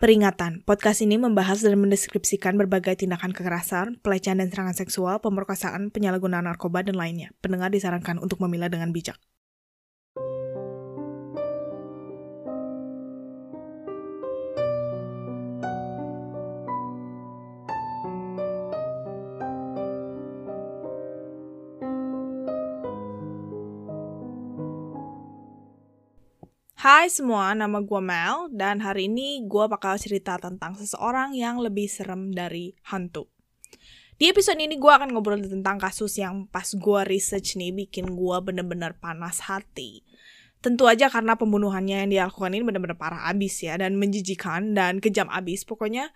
Peringatan, podcast ini membahas dan mendeskripsikan berbagai tindakan kekerasan, pelecehan dan serangan seksual, pemerkosaan, penyalahgunaan narkoba, dan lainnya. Pendengar disarankan untuk memilah dengan bijak. Hai semua, nama gue Mel, dan hari ini gue bakal cerita tentang seseorang yang lebih serem dari hantu. Di episode ini gue akan ngobrol tentang kasus yang pas gue research nih bikin gue bener-bener panas hati. Tentu aja karena pembunuhannya yang dia lakukan ini bener-bener parah abis ya, dan menjijikan, dan kejam abis pokoknya.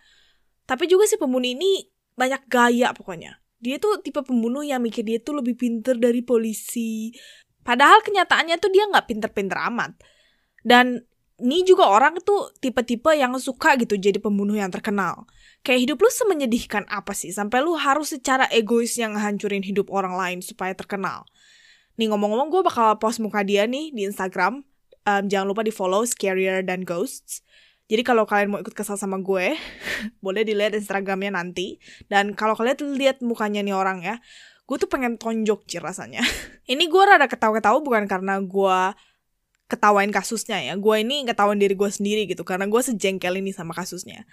Tapi juga si pembunuh ini banyak gaya pokoknya. Dia tuh tipe pembunuh yang mikir dia tuh lebih pinter dari polisi. Padahal kenyataannya tuh dia nggak pinter-pinter amat dan ini juga orang tuh tipe-tipe yang suka gitu jadi pembunuh yang terkenal. Kayak hidup lu semenyedihkan apa sih sampai lu harus secara egois yang ngehancurin hidup orang lain supaya terkenal. Nih ngomong-ngomong gue bakal post muka dia nih di Instagram. Um, jangan lupa di follow Scarier dan Ghosts. Jadi kalau kalian mau ikut kesal sama gue, boleh dilihat Instagramnya nanti. Dan kalau kalian lihat mukanya nih orang ya, gue tuh pengen tonjok sih rasanya. Ini gue rada ketawa-ketawa bukan karena gue ketawain kasusnya ya. Gue ini ketawain diri gue sendiri gitu karena gue sejengkel ini sama kasusnya.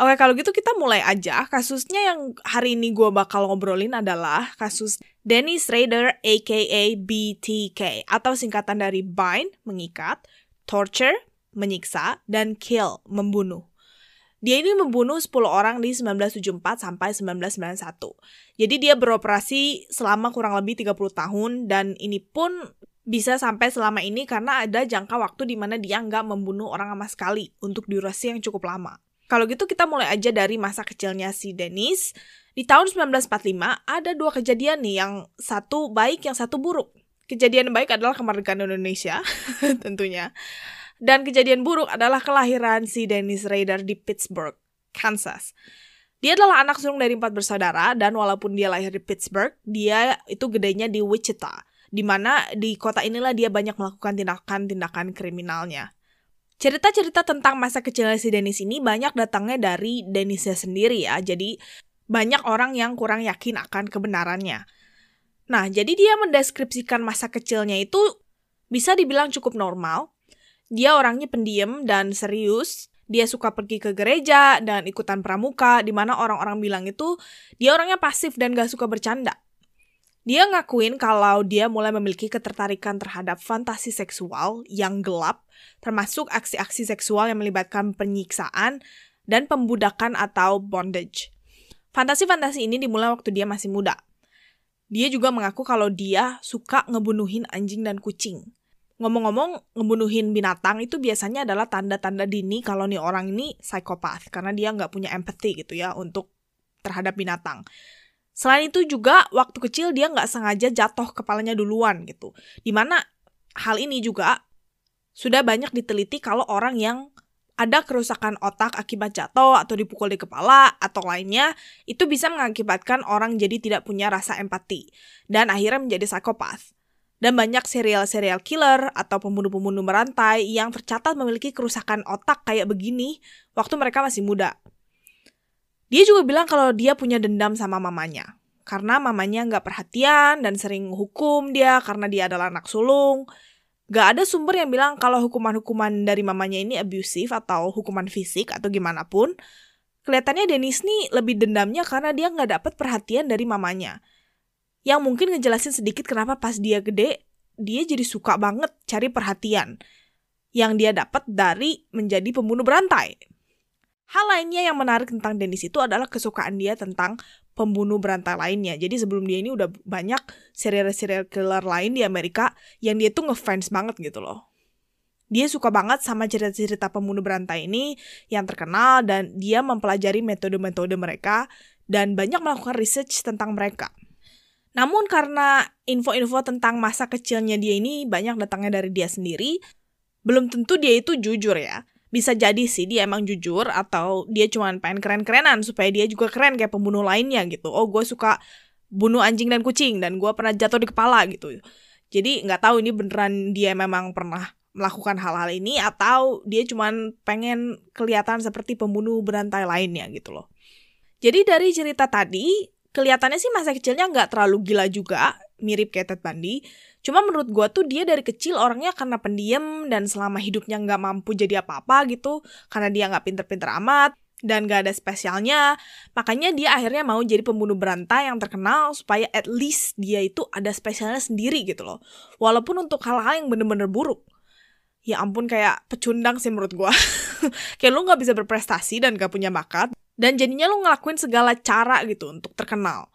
Oke kalau gitu kita mulai aja. Kasusnya yang hari ini gue bakal ngobrolin adalah kasus Dennis Rader aka BTK atau singkatan dari bind, mengikat, torture, menyiksa, dan kill, membunuh. Dia ini membunuh 10 orang di 1974 sampai 1991. Jadi dia beroperasi selama kurang lebih 30 tahun dan ini pun bisa sampai selama ini karena ada jangka waktu di mana dia nggak membunuh orang sama sekali untuk durasi yang cukup lama. Kalau gitu kita mulai aja dari masa kecilnya si Dennis. Di tahun 1945 ada dua kejadian nih yang satu baik yang satu buruk. Kejadian baik adalah kemerdekaan Indonesia tentunya. Dan kejadian buruk adalah kelahiran si Dennis Rader di Pittsburgh, Kansas. Dia adalah anak sulung dari empat bersaudara dan walaupun dia lahir di Pittsburgh, dia itu gedenya di Wichita di mana di kota inilah dia banyak melakukan tindakan-tindakan kriminalnya. Cerita-cerita tentang masa kecil si Dennis ini banyak datangnya dari Dennisnya sendiri ya, jadi banyak orang yang kurang yakin akan kebenarannya. Nah, jadi dia mendeskripsikan masa kecilnya itu bisa dibilang cukup normal. Dia orangnya pendiam dan serius, dia suka pergi ke gereja dan ikutan pramuka, di mana orang-orang bilang itu dia orangnya pasif dan gak suka bercanda. Dia ngakuin kalau dia mulai memiliki ketertarikan terhadap fantasi seksual yang gelap, termasuk aksi-aksi seksual yang melibatkan penyiksaan dan pembudakan atau bondage. Fantasi-fantasi ini dimulai waktu dia masih muda. Dia juga mengaku kalau dia suka ngebunuhin anjing dan kucing. Ngomong-ngomong, ngebunuhin binatang itu biasanya adalah tanda-tanda dini kalau nih orang ini psikopat, karena dia nggak punya empathy gitu ya untuk terhadap binatang. Selain itu juga waktu kecil dia nggak sengaja jatuh kepalanya duluan gitu. Di mana hal ini juga sudah banyak diteliti kalau orang yang ada kerusakan otak akibat jatuh atau dipukul di kepala atau lainnya, itu bisa mengakibatkan orang jadi tidak punya rasa empati dan akhirnya menjadi psikopat. Dan banyak serial-serial killer atau pembunuh-pembunuh merantai yang tercatat memiliki kerusakan otak kayak begini waktu mereka masih muda. Dia juga bilang kalau dia punya dendam sama mamanya. Karena mamanya nggak perhatian dan sering hukum dia karena dia adalah anak sulung. Gak ada sumber yang bilang kalau hukuman-hukuman dari mamanya ini abusive atau hukuman fisik atau gimana pun. Kelihatannya Dennis nih lebih dendamnya karena dia nggak dapet perhatian dari mamanya. Yang mungkin ngejelasin sedikit kenapa pas dia gede, dia jadi suka banget cari perhatian. Yang dia dapat dari menjadi pembunuh berantai. Hal lainnya yang menarik tentang Dennis itu adalah kesukaan dia tentang pembunuh berantai lainnya. Jadi sebelum dia ini udah banyak serial-serial killer lain di Amerika yang dia tuh ngefans banget gitu loh. Dia suka banget sama cerita-cerita pembunuh berantai ini yang terkenal dan dia mempelajari metode-metode mereka dan banyak melakukan research tentang mereka. Namun karena info-info tentang masa kecilnya dia ini banyak datangnya dari dia sendiri, belum tentu dia itu jujur ya bisa jadi sih dia emang jujur atau dia cuma pengen keren-kerenan supaya dia juga keren kayak pembunuh lainnya gitu. Oh gue suka bunuh anjing dan kucing dan gue pernah jatuh di kepala gitu. Jadi nggak tahu ini beneran dia memang pernah melakukan hal-hal ini atau dia cuma pengen kelihatan seperti pembunuh berantai lainnya gitu loh. Jadi dari cerita tadi, kelihatannya sih masa kecilnya nggak terlalu gila juga, mirip kayak Ted Bundy. Cuma menurut gue tuh dia dari kecil orangnya karena pendiam dan selama hidupnya nggak mampu jadi apa-apa gitu, karena dia nggak pinter-pinter amat, dan gak ada spesialnya. Makanya dia akhirnya mau jadi pembunuh berantai yang terkenal supaya at least dia itu ada spesialnya sendiri gitu loh. Walaupun untuk hal-hal yang bener-bener buruk. Ya ampun kayak pecundang sih menurut gue. kayak lu gak bisa berprestasi dan gak punya bakat. Dan jadinya lu ngelakuin segala cara gitu untuk terkenal.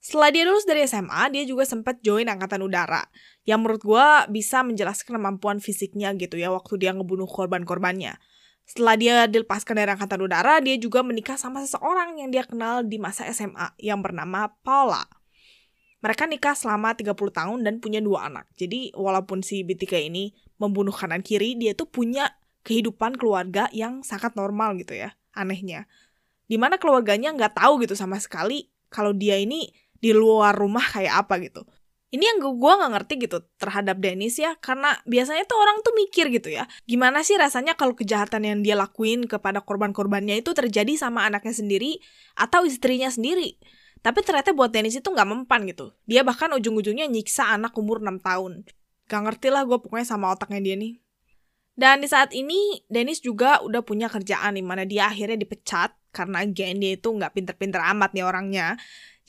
Setelah dia lulus dari SMA, dia juga sempat join Angkatan Udara. Yang menurut gue bisa menjelaskan kemampuan fisiknya gitu ya waktu dia ngebunuh korban-korbannya. Setelah dia dilepaskan dari Angkatan Udara, dia juga menikah sama seseorang yang dia kenal di masa SMA yang bernama Paula. Mereka nikah selama 30 tahun dan punya dua anak. Jadi walaupun si BTK ini membunuh kanan kiri, dia tuh punya kehidupan keluarga yang sangat normal gitu ya, anehnya. Di mana keluarganya nggak tahu gitu sama sekali kalau dia ini di luar rumah kayak apa gitu. Ini yang gue gak ngerti gitu terhadap Dennis ya karena biasanya tuh orang tuh mikir gitu ya gimana sih rasanya kalau kejahatan yang dia lakuin kepada korban-korbannya itu terjadi sama anaknya sendiri atau istrinya sendiri. Tapi ternyata buat Dennis itu nggak mempan gitu. Dia bahkan ujung-ujungnya nyiksa anak umur 6 tahun. Gak ngerti lah gue pokoknya sama otaknya dia nih. Dan di saat ini Dennis juga udah punya kerjaan di mana dia akhirnya dipecat karena again dia itu nggak pinter-pinter amat nih orangnya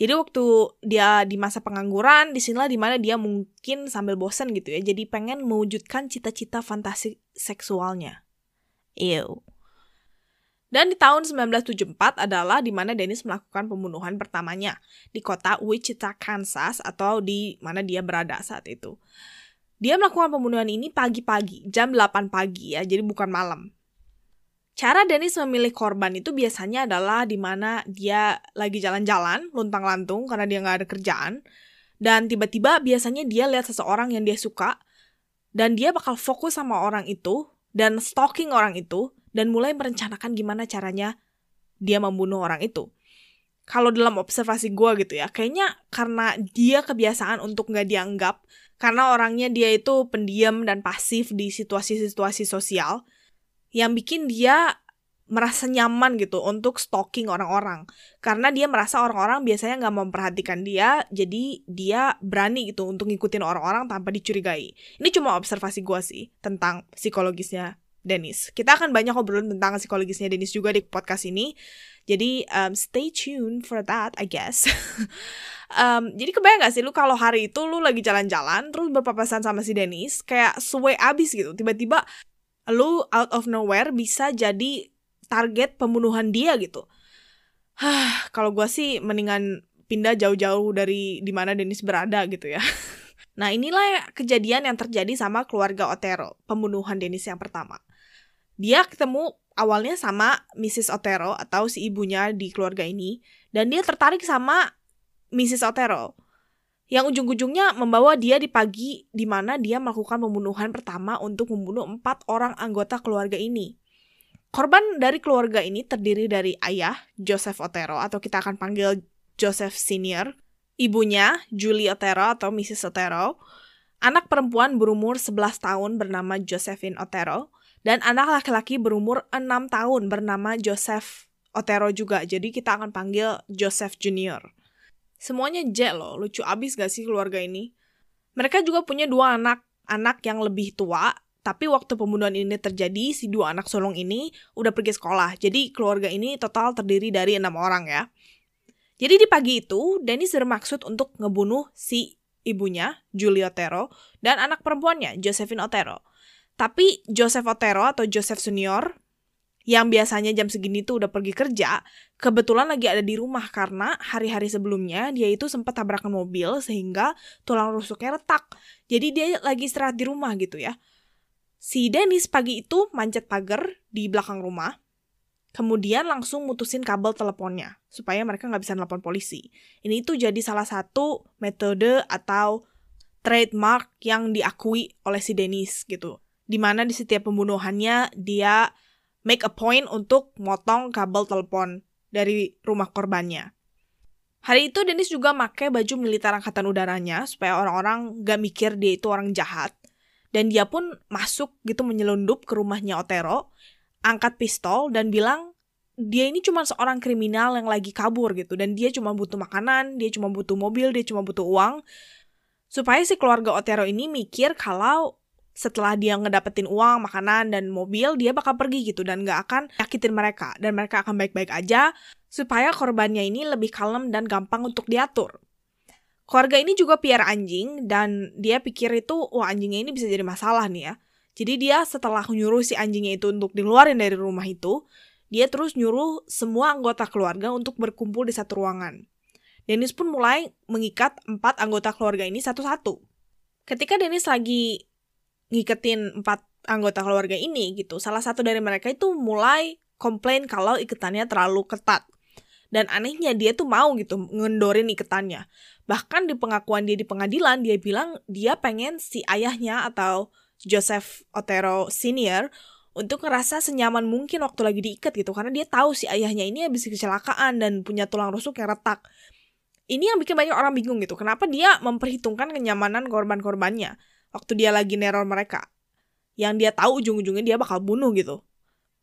jadi waktu dia di masa pengangguran, di sinilah di mana dia mungkin sambil bosen gitu ya. Jadi pengen mewujudkan cita-cita fantasi seksualnya. Ew. Dan di tahun 1974 adalah di mana Dennis melakukan pembunuhan pertamanya di kota Wichita, Kansas atau di mana dia berada saat itu. Dia melakukan pembunuhan ini pagi-pagi, jam 8 pagi ya, jadi bukan malam. Cara Dennis memilih korban itu biasanya adalah di mana dia lagi jalan-jalan, luntang-lantung karena dia nggak ada kerjaan. Dan tiba-tiba biasanya dia lihat seseorang yang dia suka, dan dia bakal fokus sama orang itu, dan stalking orang itu, dan mulai merencanakan gimana caranya dia membunuh orang itu. Kalau dalam observasi gue gitu ya, kayaknya karena dia kebiasaan untuk nggak dianggap, karena orangnya dia itu pendiam dan pasif di situasi-situasi sosial, yang bikin dia merasa nyaman gitu untuk stalking orang-orang. Karena dia merasa orang-orang biasanya nggak memperhatikan dia jadi dia berani gitu untuk ngikutin orang-orang tanpa dicurigai. Ini cuma observasi gue sih tentang psikologisnya Dennis. Kita akan banyak ngobrolin tentang psikologisnya Dennis juga di podcast ini. Jadi um, stay tuned for that I guess. Um, jadi kebayang gak sih lu kalau hari itu lu lagi jalan-jalan terus berpapasan sama si Dennis kayak suwe abis gitu. Tiba-tiba lu out of nowhere bisa jadi target pembunuhan dia gitu. Hah, kalau gue sih mendingan pindah jauh-jauh dari di mana Dennis berada gitu ya. Nah inilah kejadian yang terjadi sama keluarga Otero, pembunuhan Dennis yang pertama. Dia ketemu awalnya sama Mrs. Otero atau si ibunya di keluarga ini, dan dia tertarik sama Mrs. Otero yang ujung-ujungnya membawa dia di pagi di mana dia melakukan pembunuhan pertama untuk membunuh empat orang anggota keluarga ini. Korban dari keluarga ini terdiri dari ayah, Joseph Otero, atau kita akan panggil Joseph Senior, ibunya, Julie Otero atau Mrs. Otero, anak perempuan berumur 11 tahun bernama Josephine Otero, dan anak laki-laki berumur 6 tahun bernama Joseph Otero juga. Jadi kita akan panggil Joseph Junior. Semuanya J loh, lucu abis gak sih keluarga ini? Mereka juga punya dua anak, anak yang lebih tua, tapi waktu pembunuhan ini terjadi, si dua anak sulung ini udah pergi sekolah. Jadi keluarga ini total terdiri dari enam orang ya. Jadi di pagi itu, Dennis bermaksud untuk ngebunuh si ibunya, Julie Otero, dan anak perempuannya, Josephine Otero. Tapi Joseph Otero atau Joseph Senior yang biasanya jam segini tuh udah pergi kerja, kebetulan lagi ada di rumah karena hari-hari sebelumnya dia itu sempat tabrakan mobil sehingga tulang rusuknya retak. Jadi dia lagi istirahat di rumah gitu ya. Si Dennis pagi itu manjat pagar di belakang rumah, kemudian langsung mutusin kabel teleponnya supaya mereka nggak bisa nelpon polisi. Ini tuh jadi salah satu metode atau trademark yang diakui oleh si Dennis gitu. Di mana di setiap pembunuhannya dia make a point untuk motong kabel telepon dari rumah korbannya. Hari itu Dennis juga pakai baju militer angkatan udaranya supaya orang-orang gak mikir dia itu orang jahat. Dan dia pun masuk gitu menyelundup ke rumahnya Otero, angkat pistol dan bilang dia ini cuma seorang kriminal yang lagi kabur gitu dan dia cuma butuh makanan, dia cuma butuh mobil, dia cuma butuh uang supaya si keluarga Otero ini mikir kalau setelah dia ngedapetin uang, makanan, dan mobil, dia bakal pergi gitu dan gak akan nyakitin mereka. Dan mereka akan baik-baik aja supaya korbannya ini lebih kalem dan gampang untuk diatur. Keluarga ini juga piara anjing dan dia pikir itu, wah anjingnya ini bisa jadi masalah nih ya. Jadi dia setelah nyuruh si anjingnya itu untuk diluarin dari rumah itu, dia terus nyuruh semua anggota keluarga untuk berkumpul di satu ruangan. Dennis pun mulai mengikat empat anggota keluarga ini satu-satu. Ketika Dennis lagi ngiketin empat anggota keluarga ini gitu, salah satu dari mereka itu mulai komplain kalau iketannya terlalu ketat. Dan anehnya dia tuh mau gitu ngendorin iketannya. Bahkan di pengakuan dia di pengadilan, dia bilang dia pengen si ayahnya atau Joseph Otero Senior untuk ngerasa senyaman mungkin waktu lagi diikat gitu. Karena dia tahu si ayahnya ini habis kecelakaan dan punya tulang rusuk yang retak. Ini yang bikin banyak orang bingung gitu. Kenapa dia memperhitungkan kenyamanan korban-korbannya waktu dia lagi neror mereka. Yang dia tahu ujung-ujungnya dia bakal bunuh gitu.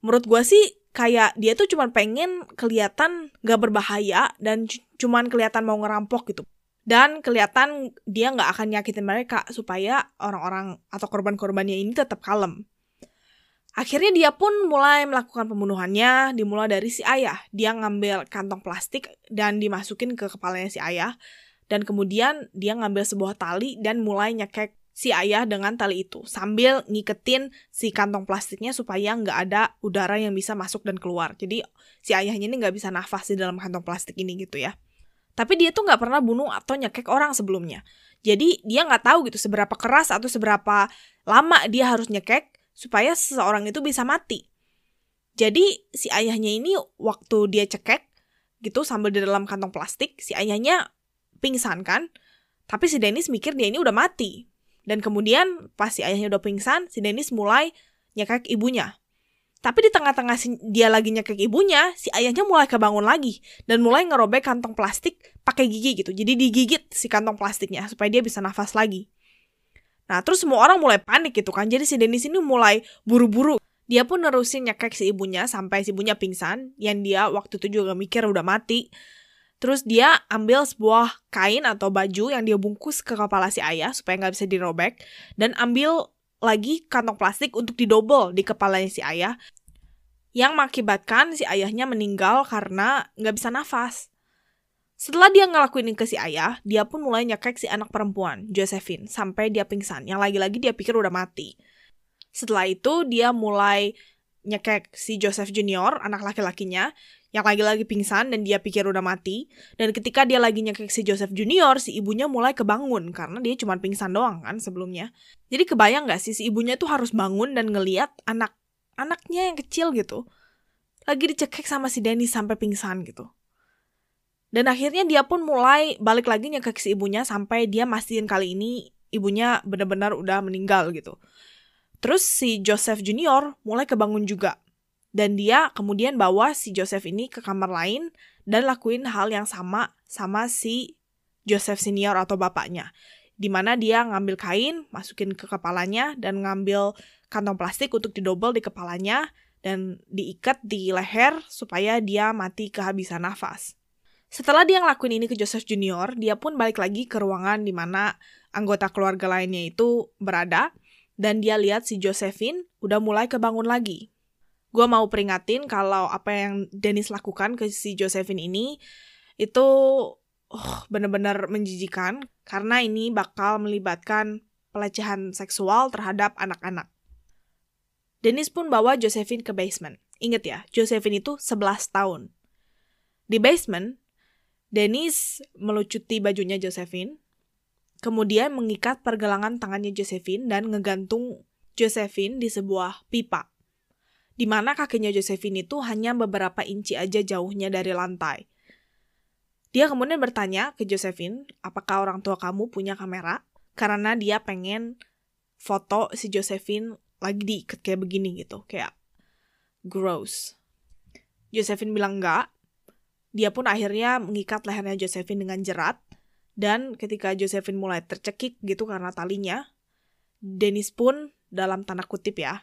Menurut gue sih kayak dia tuh cuma pengen kelihatan gak berbahaya dan cuman kelihatan mau ngerampok gitu. Dan kelihatan dia gak akan nyakitin mereka supaya orang-orang atau korban-korbannya ini tetap kalem. Akhirnya dia pun mulai melakukan pembunuhannya, dimulai dari si ayah. Dia ngambil kantong plastik dan dimasukin ke kepalanya si ayah. Dan kemudian dia ngambil sebuah tali dan mulai nyekek si ayah dengan tali itu. Sambil ngiketin si kantong plastiknya supaya nggak ada udara yang bisa masuk dan keluar. Jadi si ayahnya ini nggak bisa nafas di dalam kantong plastik ini gitu ya. Tapi dia tuh nggak pernah bunuh atau nyekek orang sebelumnya. Jadi dia nggak tahu gitu seberapa keras atau seberapa lama dia harus nyekek supaya seseorang itu bisa mati. Jadi si ayahnya ini waktu dia cekek gitu sambil di dalam kantong plastik, si ayahnya pingsan kan? Tapi si Dennis mikir dia ini udah mati. Dan kemudian pas si ayahnya udah pingsan, si Dennis mulai nyekek ibunya. Tapi di tengah-tengah dia lagi nyekek ibunya, si ayahnya mulai kebangun lagi dan mulai ngerobek kantong plastik pakai gigi gitu. Jadi digigit si kantong plastiknya supaya dia bisa nafas lagi. Nah, terus semua orang mulai panik gitu kan. Jadi si Dennis ini mulai buru-buru. Dia pun nerusin nyekek si ibunya sampai si ibunya pingsan. Yang dia waktu itu juga mikir udah mati. Terus dia ambil sebuah kain atau baju yang dia bungkus ke kepala si ayah supaya nggak bisa dirobek. Dan ambil lagi kantong plastik untuk didobel di kepalanya si ayah. Yang mengakibatkan si ayahnya meninggal karena nggak bisa nafas. Setelah dia ngelakuin ini ke si ayah, dia pun mulai nyekek si anak perempuan, Josephine, sampai dia pingsan. Yang lagi-lagi dia pikir udah mati. Setelah itu, dia mulai nyekek si Joseph Junior, anak laki-lakinya, yang lagi-lagi pingsan dan dia pikir udah mati. Dan ketika dia lagi nyekek si Joseph Junior, si ibunya mulai kebangun karena dia cuma pingsan doang kan sebelumnya. Jadi kebayang gak sih si ibunya tuh harus bangun dan ngeliat anak anaknya yang kecil gitu. Lagi dicekek sama si Dennis sampai pingsan gitu. Dan akhirnya dia pun mulai balik lagi ke si ibunya sampai dia mastiin kali ini ibunya benar-benar udah meninggal gitu. Terus si Joseph Junior mulai kebangun juga. Dan dia kemudian bawa si Joseph ini ke kamar lain dan lakuin hal yang sama sama si Joseph Senior atau bapaknya. Di mana dia ngambil kain, masukin ke kepalanya, dan ngambil kantong plastik untuk didobel di kepalanya, dan diikat di leher supaya dia mati kehabisan nafas. Setelah dia ngelakuin ini ke Joseph Junior, dia pun balik lagi ke ruangan di mana anggota keluarga lainnya itu berada, dan dia lihat si Josephine udah mulai kebangun lagi. Gue mau peringatin kalau apa yang Dennis lakukan ke si Josephine ini itu oh, bener-bener menjijikan karena ini bakal melibatkan pelecehan seksual terhadap anak-anak. Dennis pun bawa Josephine ke basement. Ingat ya, Josephine itu 11 tahun. Di basement, Dennis melucuti bajunya Josephine, kemudian mengikat pergelangan tangannya Josephine dan ngegantung Josephine di sebuah pipa. Di mana kakinya Josephine itu hanya beberapa inci aja jauhnya dari lantai. Dia kemudian bertanya ke Josephine, apakah orang tua kamu punya kamera? Karena dia pengen foto si Josephine lagi diikat kayak begini gitu, kayak gross. Josephine bilang enggak, dia pun akhirnya mengikat lehernya Josephine dengan jerat, dan ketika Josephine mulai tercekik gitu karena talinya, Dennis pun dalam tanda kutip ya,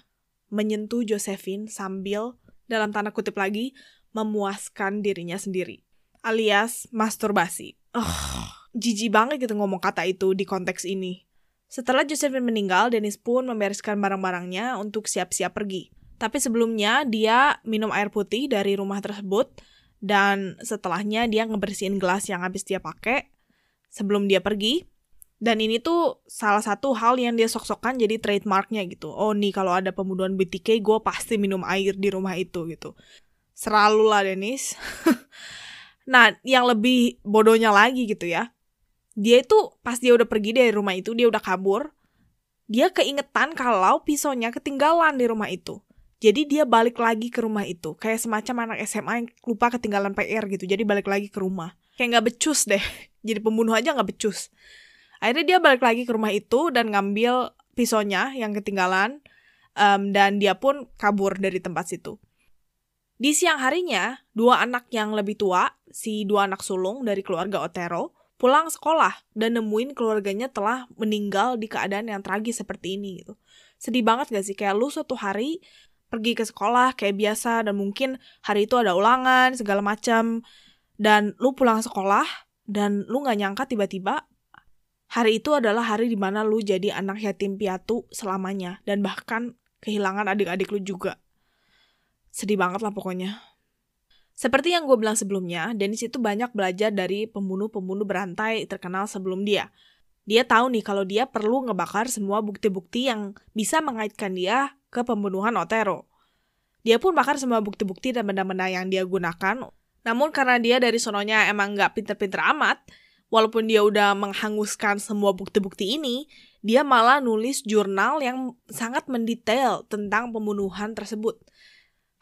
menyentuh Josephine sambil dalam tanda kutip lagi memuaskan dirinya sendiri. Alias masturbasi. Ugh, jijik banget gitu ngomong kata itu di konteks ini. Setelah Josephine meninggal, Dennis pun membereskan barang-barangnya untuk siap-siap pergi. Tapi sebelumnya dia minum air putih dari rumah tersebut dan setelahnya dia ngebersihin gelas yang habis dia pakai sebelum dia pergi. Dan ini tuh salah satu hal yang dia sok-sokan jadi trademarknya gitu. Oh nih kalau ada pembunuhan BTK gue pasti minum air di rumah itu gitu. Selalu lah Dennis. nah yang lebih bodohnya lagi gitu ya. Dia itu pas dia udah pergi dari rumah itu dia udah kabur. Dia keingetan kalau pisaunya ketinggalan di rumah itu. Jadi dia balik lagi ke rumah itu. Kayak semacam anak SMA yang lupa ketinggalan PR gitu. Jadi balik lagi ke rumah. Kayak gak becus deh. Jadi pembunuh aja gak becus. Akhirnya dia balik lagi ke rumah itu dan ngambil pisaunya yang ketinggalan. Um, dan dia pun kabur dari tempat situ. Di siang harinya, dua anak yang lebih tua, si dua anak sulung dari keluarga Otero, pulang sekolah dan nemuin keluarganya telah meninggal di keadaan yang tragis seperti ini gitu. Sedih banget gak sih? Kayak lu suatu hari pergi ke sekolah kayak biasa dan mungkin hari itu ada ulangan segala macam dan lu pulang sekolah dan lu nggak nyangka tiba-tiba hari itu adalah hari di mana lu jadi anak yatim piatu selamanya dan bahkan kehilangan adik-adik lu juga. Sedih banget lah pokoknya. Seperti yang gue bilang sebelumnya, Dennis itu banyak belajar dari pembunuh-pembunuh berantai terkenal sebelum dia. Dia tahu nih kalau dia perlu ngebakar semua bukti-bukti yang bisa mengaitkan dia ke pembunuhan Otero. Dia pun bakar semua bukti-bukti dan benda-benda yang dia gunakan. Namun karena dia dari sononya emang nggak pinter-pinter amat, walaupun dia udah menghanguskan semua bukti-bukti ini, dia malah nulis jurnal yang sangat mendetail tentang pembunuhan tersebut.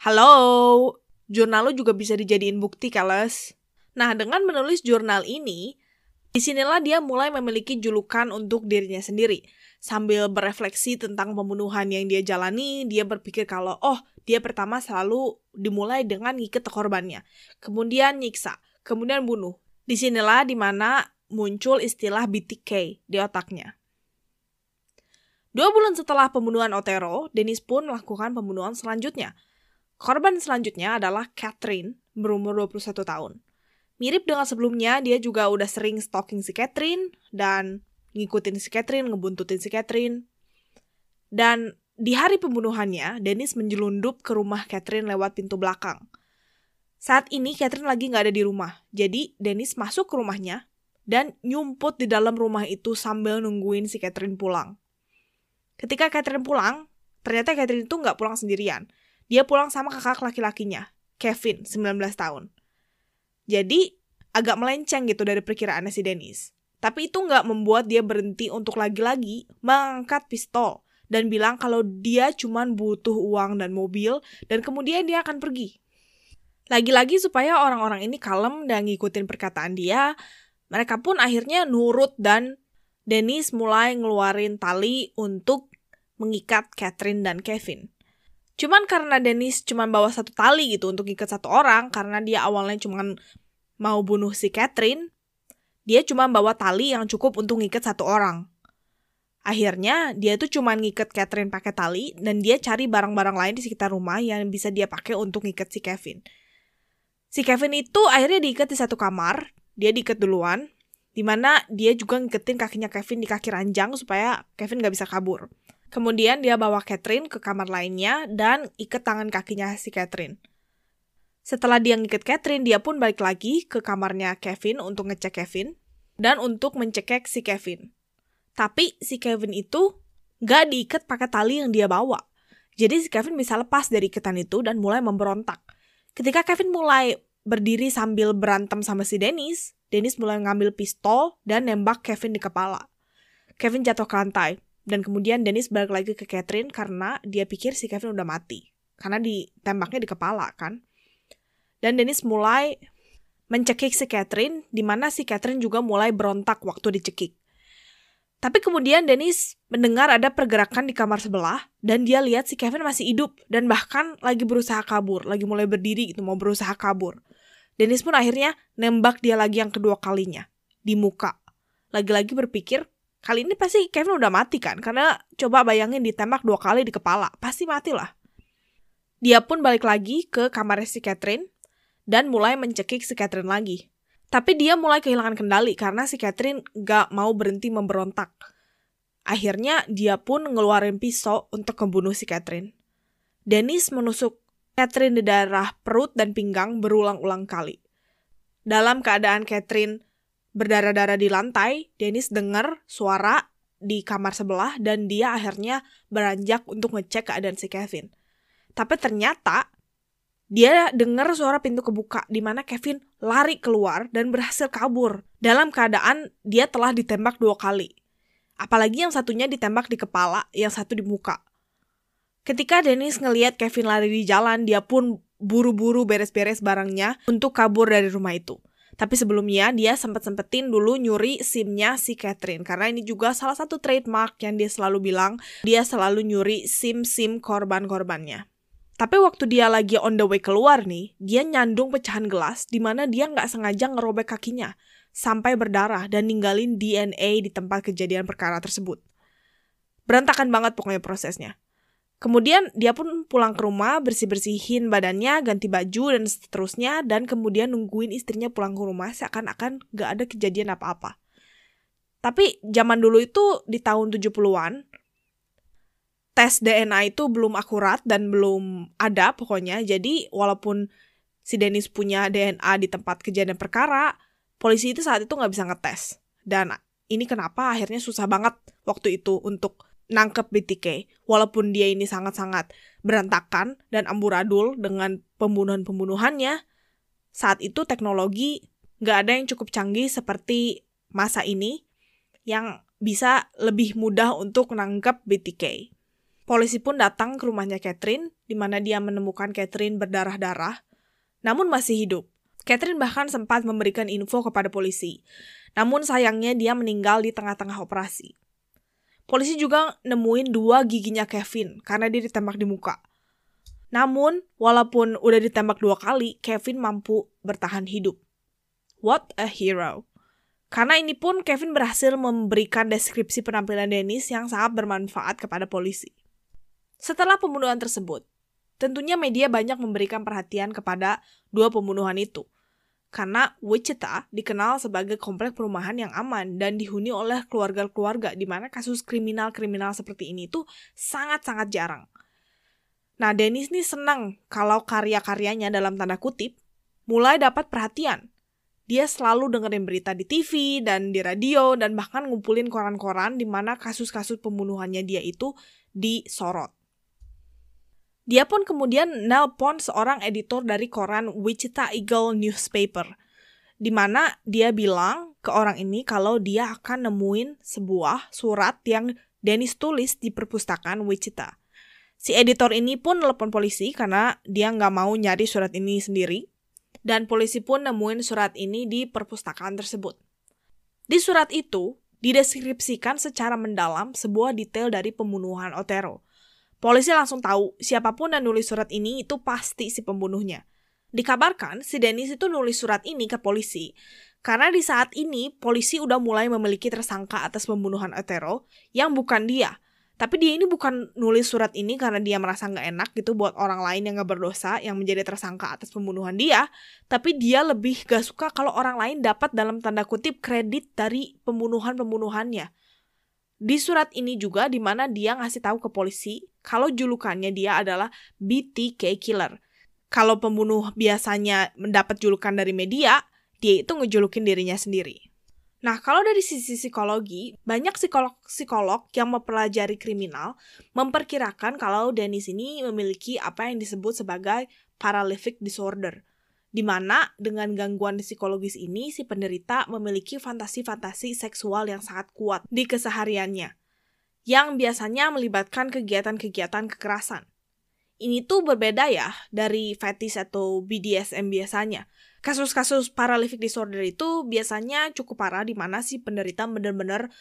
Halo, jurnal lo juga bisa dijadiin bukti, Kales. Nah, dengan menulis jurnal ini, di sinilah dia mulai memiliki julukan untuk dirinya sendiri. Sambil berefleksi tentang pembunuhan yang dia jalani, dia berpikir kalau, oh, dia pertama selalu dimulai dengan ngikat korbannya. Kemudian nyiksa, kemudian bunuh, Di sinilah di mana muncul istilah BTK di otaknya. Dua bulan setelah pembunuhan Otero, Dennis pun melakukan pembunuhan selanjutnya. Korban selanjutnya adalah Catherine, berumur 21 tahun. Mirip dengan sebelumnya, dia juga udah sering stalking si Catherine dan ngikutin si Catherine, ngebuntutin si Catherine. Dan di hari pembunuhannya, Dennis menjelundup ke rumah Catherine lewat pintu belakang. Saat ini Catherine lagi nggak ada di rumah, jadi Dennis masuk ke rumahnya dan nyumput di dalam rumah itu sambil nungguin si Catherine pulang. Ketika Catherine pulang, ternyata Catherine itu nggak pulang sendirian. Dia pulang sama kakak laki-lakinya, Kevin, 19 tahun. Jadi, agak melenceng gitu dari perkiraannya si Dennis. Tapi itu nggak membuat dia berhenti untuk lagi-lagi mengangkat pistol dan bilang kalau dia cuma butuh uang dan mobil dan kemudian dia akan pergi. Lagi-lagi supaya orang-orang ini kalem dan ngikutin perkataan dia, mereka pun akhirnya nurut dan Dennis mulai ngeluarin tali untuk mengikat Catherine dan Kevin. Cuman karena Dennis cuma bawa satu tali gitu untuk ikat satu orang, karena dia awalnya cuma mau bunuh si Catherine, dia cuma bawa tali yang cukup untuk ngikat satu orang. Akhirnya dia tuh cuma ngikat Catherine pakai tali dan dia cari barang-barang lain di sekitar rumah yang bisa dia pakai untuk ngikat si Kevin. Si Kevin itu akhirnya diikat di satu kamar, dia diikat duluan, di mana dia juga ngiketin kakinya Kevin di kaki ranjang supaya Kevin gak bisa kabur. Kemudian dia bawa Catherine ke kamar lainnya dan ikat tangan kakinya si Catherine. Setelah dia ngikat Catherine, dia pun balik lagi ke kamarnya Kevin untuk ngecek Kevin dan untuk mencekek si Kevin. Tapi si Kevin itu gak diikat pakai tali yang dia bawa. Jadi si Kevin bisa lepas dari ikatan itu dan mulai memberontak. Ketika Kevin mulai berdiri sambil berantem sama si Dennis, Dennis mulai ngambil pistol dan nembak Kevin di kepala. Kevin jatuh ke lantai, dan kemudian Dennis balik lagi ke Catherine karena dia pikir si Kevin udah mati. Karena ditembaknya di kepala kan. Dan Dennis mulai mencekik si Catherine, di mana si Catherine juga mulai berontak waktu dicekik. Tapi kemudian Dennis mendengar ada pergerakan di kamar sebelah dan dia lihat si Kevin masih hidup dan bahkan lagi berusaha kabur, lagi mulai berdiri gitu mau berusaha kabur. Dennis pun akhirnya nembak dia lagi yang kedua kalinya di muka. Lagi-lagi berpikir Kali ini pasti Kevin udah mati kan, karena coba bayangin ditembak dua kali di kepala, pasti mati lah. Dia pun balik lagi ke kamar si Catherine dan mulai mencekik si Catherine lagi. Tapi dia mulai kehilangan kendali karena si Catherine gak mau berhenti memberontak. Akhirnya dia pun ngeluarin pisau untuk membunuh si Catherine. Dennis menusuk Catherine di daerah perut dan pinggang berulang-ulang kali. Dalam keadaan Catherine berdarah-darah di lantai, Dennis dengar suara di kamar sebelah dan dia akhirnya beranjak untuk ngecek keadaan si Kevin. Tapi ternyata dia dengar suara pintu kebuka di mana Kevin lari keluar dan berhasil kabur dalam keadaan dia telah ditembak dua kali. Apalagi yang satunya ditembak di kepala, yang satu di muka. Ketika Dennis ngeliat Kevin lari di jalan, dia pun buru-buru beres-beres barangnya untuk kabur dari rumah itu. Tapi sebelumnya dia sempet-sempetin dulu nyuri SIM-nya si Catherine karena ini juga salah satu trademark yang dia selalu bilang dia selalu nyuri SIM-SIM korban-korbannya. Tapi waktu dia lagi on the way keluar nih, dia nyandung pecahan gelas di mana dia nggak sengaja ngerobek kakinya sampai berdarah dan ninggalin DNA di tempat kejadian perkara tersebut. Berantakan banget pokoknya prosesnya. Kemudian dia pun pulang ke rumah, bersih-bersihin badannya, ganti baju, dan seterusnya, dan kemudian nungguin istrinya pulang ke rumah seakan-akan gak ada kejadian apa-apa. Tapi zaman dulu itu di tahun 70-an, tes DNA itu belum akurat dan belum ada pokoknya. Jadi walaupun si Dennis punya DNA di tempat kejadian perkara, polisi itu saat itu nggak bisa ngetes. Dan ini kenapa akhirnya susah banget waktu itu untuk nangkep BTK. Walaupun dia ini sangat-sangat berantakan dan amburadul dengan pembunuhan-pembunuhannya, saat itu teknologi nggak ada yang cukup canggih seperti masa ini yang bisa lebih mudah untuk menangkap BTK. Polisi pun datang ke rumahnya Catherine, di mana dia menemukan Catherine berdarah-darah, namun masih hidup. Catherine bahkan sempat memberikan info kepada polisi, namun sayangnya dia meninggal di tengah-tengah operasi. Polisi juga nemuin dua giginya Kevin karena dia ditembak di muka. Namun, walaupun udah ditembak dua kali, Kevin mampu bertahan hidup. What a hero. Karena ini pun Kevin berhasil memberikan deskripsi penampilan Dennis yang sangat bermanfaat kepada polisi. Setelah pembunuhan tersebut, tentunya media banyak memberikan perhatian kepada dua pembunuhan itu karena Wichita dikenal sebagai komplek perumahan yang aman dan dihuni oleh keluarga-keluarga di mana kasus kriminal-kriminal seperti ini tuh sangat-sangat jarang. Nah, Dennis nih senang kalau karya-karyanya dalam tanda kutip mulai dapat perhatian. Dia selalu dengerin berita di TV dan di radio dan bahkan ngumpulin koran-koran di mana kasus-kasus pembunuhannya dia itu disorot. Dia pun kemudian nelpon seorang editor dari koran Wichita Eagle Newspaper, di mana dia bilang ke orang ini kalau dia akan nemuin sebuah surat yang Dennis tulis di perpustakaan Wichita. Si editor ini pun nelpon polisi karena dia nggak mau nyari surat ini sendiri, dan polisi pun nemuin surat ini di perpustakaan tersebut. Di surat itu, dideskripsikan secara mendalam sebuah detail dari pembunuhan Otero, Polisi langsung tahu siapa pun yang nulis surat ini itu pasti si pembunuhnya. Dikabarkan si Dennis itu nulis surat ini ke polisi karena di saat ini polisi udah mulai memiliki tersangka atas pembunuhan Otero yang bukan dia. Tapi dia ini bukan nulis surat ini karena dia merasa nggak enak gitu buat orang lain yang nggak berdosa yang menjadi tersangka atas pembunuhan dia. Tapi dia lebih gak suka kalau orang lain dapat dalam tanda kutip kredit dari pembunuhan-pembunuhannya. Di surat ini juga di mana dia ngasih tahu ke polisi kalau julukannya dia adalah BTK Killer. Kalau pembunuh biasanya mendapat julukan dari media, dia itu ngejulukin dirinya sendiri. Nah, kalau dari sisi psikologi, banyak psikolog-psikolog yang mempelajari kriminal memperkirakan kalau Dennis ini memiliki apa yang disebut sebagai paralytic disorder – di mana dengan gangguan psikologis ini si penderita memiliki fantasi-fantasi seksual yang sangat kuat di kesehariannya, yang biasanya melibatkan kegiatan-kegiatan kekerasan. Ini tuh berbeda ya dari fetish atau BDSM biasanya. Kasus-kasus paralytic disorder itu biasanya cukup parah di mana si penderita benar-benar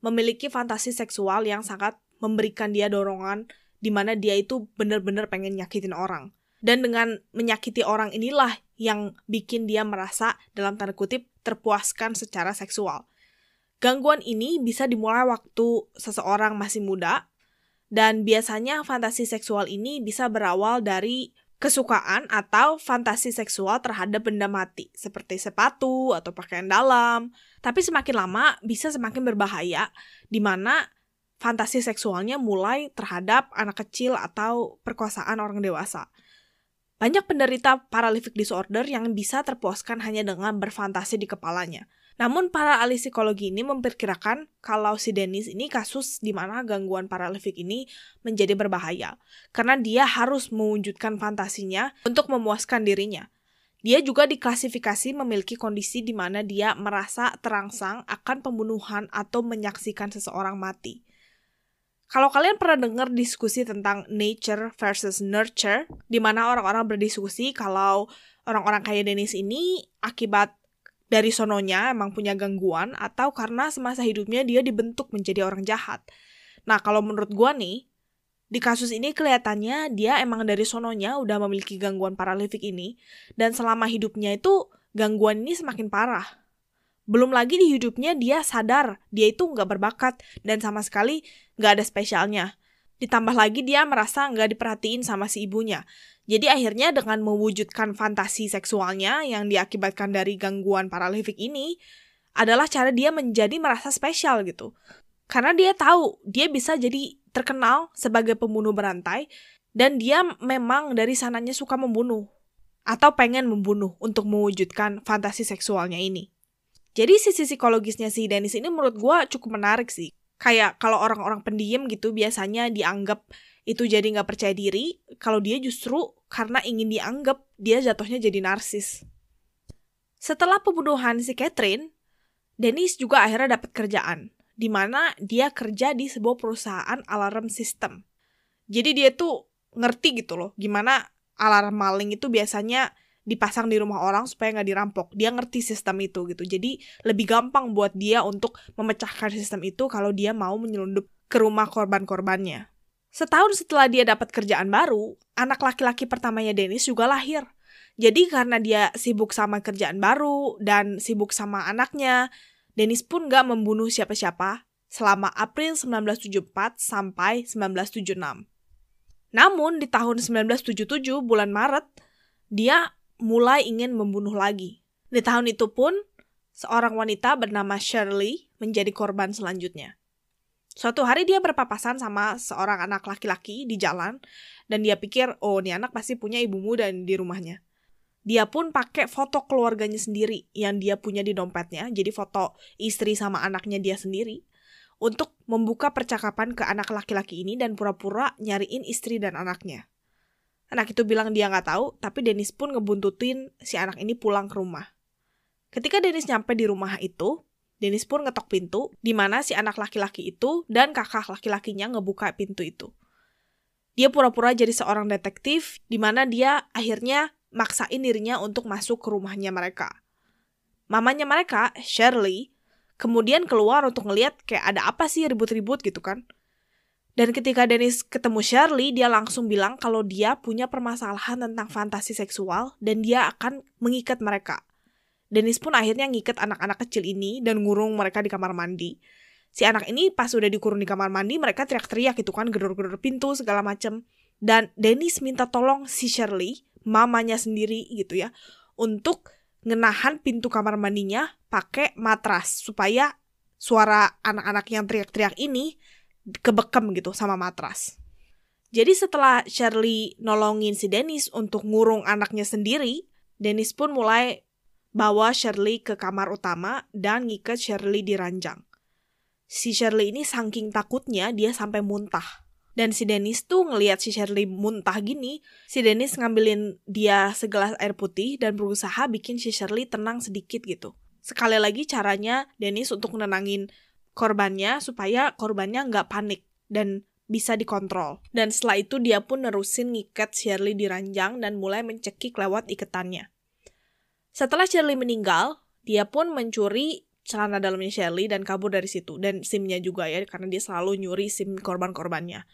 memiliki fantasi seksual yang sangat memberikan dia dorongan di mana dia itu benar-benar pengen nyakitin orang. Dan dengan menyakiti orang inilah yang bikin dia merasa dalam tanda kutip terpuaskan secara seksual. Gangguan ini bisa dimulai waktu seseorang masih muda, dan biasanya fantasi seksual ini bisa berawal dari kesukaan atau fantasi seksual terhadap benda mati, seperti sepatu atau pakaian dalam. Tapi semakin lama bisa semakin berbahaya, di mana fantasi seksualnya mulai terhadap anak kecil atau perkosaan orang dewasa. Banyak penderita paralytic disorder yang bisa terpuaskan hanya dengan berfantasi di kepalanya. Namun para ahli psikologi ini memperkirakan kalau si Dennis ini kasus di mana gangguan paralifik ini menjadi berbahaya karena dia harus mewujudkan fantasinya untuk memuaskan dirinya. Dia juga diklasifikasi memiliki kondisi di mana dia merasa terangsang akan pembunuhan atau menyaksikan seseorang mati. Kalau kalian pernah dengar diskusi tentang nature versus nurture, di mana orang-orang berdiskusi kalau orang-orang kayak Dennis ini akibat dari sononya emang punya gangguan atau karena semasa hidupnya dia dibentuk menjadi orang jahat. Nah, kalau menurut gua nih, di kasus ini kelihatannya dia emang dari sononya udah memiliki gangguan paralifik ini dan selama hidupnya itu gangguan ini semakin parah. Belum lagi di hidupnya dia sadar dia itu nggak berbakat dan sama sekali nggak ada spesialnya. Ditambah lagi dia merasa nggak diperhatiin sama si ibunya. Jadi akhirnya dengan mewujudkan fantasi seksualnya yang diakibatkan dari gangguan paralifik ini adalah cara dia menjadi merasa spesial gitu. Karena dia tahu dia bisa jadi terkenal sebagai pembunuh berantai dan dia memang dari sananya suka membunuh atau pengen membunuh untuk mewujudkan fantasi seksualnya ini. Jadi sisi psikologisnya si Dennis ini menurut gue cukup menarik sih. Kayak kalau orang-orang pendiam gitu biasanya dianggap itu jadi nggak percaya diri, kalau dia justru karena ingin dianggap, dia jatuhnya jadi narsis. Setelah pembunuhan si Catherine, Dennis juga akhirnya dapat kerjaan, di mana dia kerja di sebuah perusahaan alarm system. Jadi dia tuh ngerti gitu loh, gimana alarm maling itu biasanya dipasang di rumah orang supaya nggak dirampok. Dia ngerti sistem itu gitu. Jadi lebih gampang buat dia untuk memecahkan sistem itu kalau dia mau menyelundup ke rumah korban-korbannya. Setahun setelah dia dapat kerjaan baru, anak laki-laki pertamanya Dennis juga lahir. Jadi karena dia sibuk sama kerjaan baru dan sibuk sama anaknya, Dennis pun gak membunuh siapa-siapa selama April 1974 sampai 1976. Namun di tahun 1977 bulan Maret, dia mulai ingin membunuh lagi. Di tahun itu pun, seorang wanita bernama Shirley menjadi korban selanjutnya. Suatu hari dia berpapasan sama seorang anak laki-laki di jalan dan dia pikir, oh ini anak pasti punya ibu muda di rumahnya. Dia pun pakai foto keluarganya sendiri yang dia punya di dompetnya, jadi foto istri sama anaknya dia sendiri, untuk membuka percakapan ke anak laki-laki ini dan pura-pura nyariin istri dan anaknya. Anak itu bilang dia nggak tahu, tapi Dennis pun ngebuntutin si anak ini pulang ke rumah. Ketika Dennis nyampe di rumah itu, Dennis pun ngetok pintu, di mana si anak laki-laki itu dan kakak laki-lakinya ngebuka pintu itu. Dia pura-pura jadi seorang detektif, di mana dia akhirnya maksain dirinya untuk masuk ke rumahnya mereka. Mamanya mereka, Shirley, kemudian keluar untuk ngeliat kayak ada apa sih ribut-ribut gitu kan. Dan ketika Dennis ketemu Shirley, dia langsung bilang kalau dia punya permasalahan tentang fantasi seksual dan dia akan mengikat mereka. Dennis pun akhirnya ngiket anak-anak kecil ini dan ngurung mereka di kamar mandi. Si anak ini pas udah dikurung di kamar mandi, mereka teriak-teriak gitu kan, gedor-gedor pintu segala macem. Dan Dennis minta tolong si Shirley, mamanya sendiri gitu ya, untuk ngenahan pintu kamar mandinya pakai matras supaya suara anak-anak yang teriak-teriak ini kebekem gitu sama matras. Jadi setelah Shirley nolongin si Dennis untuk ngurung anaknya sendiri, Dennis pun mulai bawa Shirley ke kamar utama dan ngikat Shirley di ranjang. Si Shirley ini saking takutnya dia sampai muntah. Dan si Dennis tuh ngeliat si Shirley muntah gini, si Dennis ngambilin dia segelas air putih dan berusaha bikin si Shirley tenang sedikit gitu. Sekali lagi caranya Dennis untuk nenangin korbannya supaya korbannya nggak panik dan bisa dikontrol. Dan setelah itu dia pun nerusin ngikat Shirley di ranjang dan mulai mencekik lewat iketannya. Setelah Shirley meninggal, dia pun mencuri celana dalamnya Shirley dan kabur dari situ. Dan SIM-nya juga ya, karena dia selalu nyuri SIM korban-korbannya.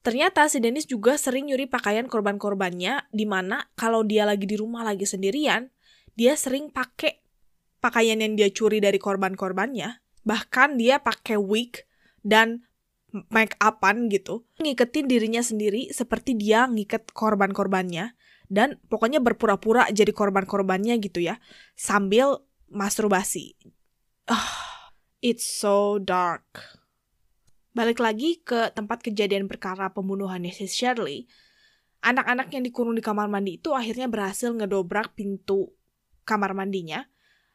Ternyata si Dennis juga sering nyuri pakaian korban-korbannya, di mana kalau dia lagi di rumah lagi sendirian, dia sering pakai pakaian yang dia curi dari korban-korbannya, Bahkan dia pakai wig dan make upan gitu, ngiketin dirinya sendiri seperti dia ngiket korban-korbannya dan pokoknya berpura-pura jadi korban-korbannya gitu ya, sambil masturbasi. Ah, it's so dark. Balik lagi ke tempat kejadian perkara pembunuhannya si Shirley. Anak-anak yang dikurung di kamar mandi itu akhirnya berhasil ngedobrak pintu kamar mandinya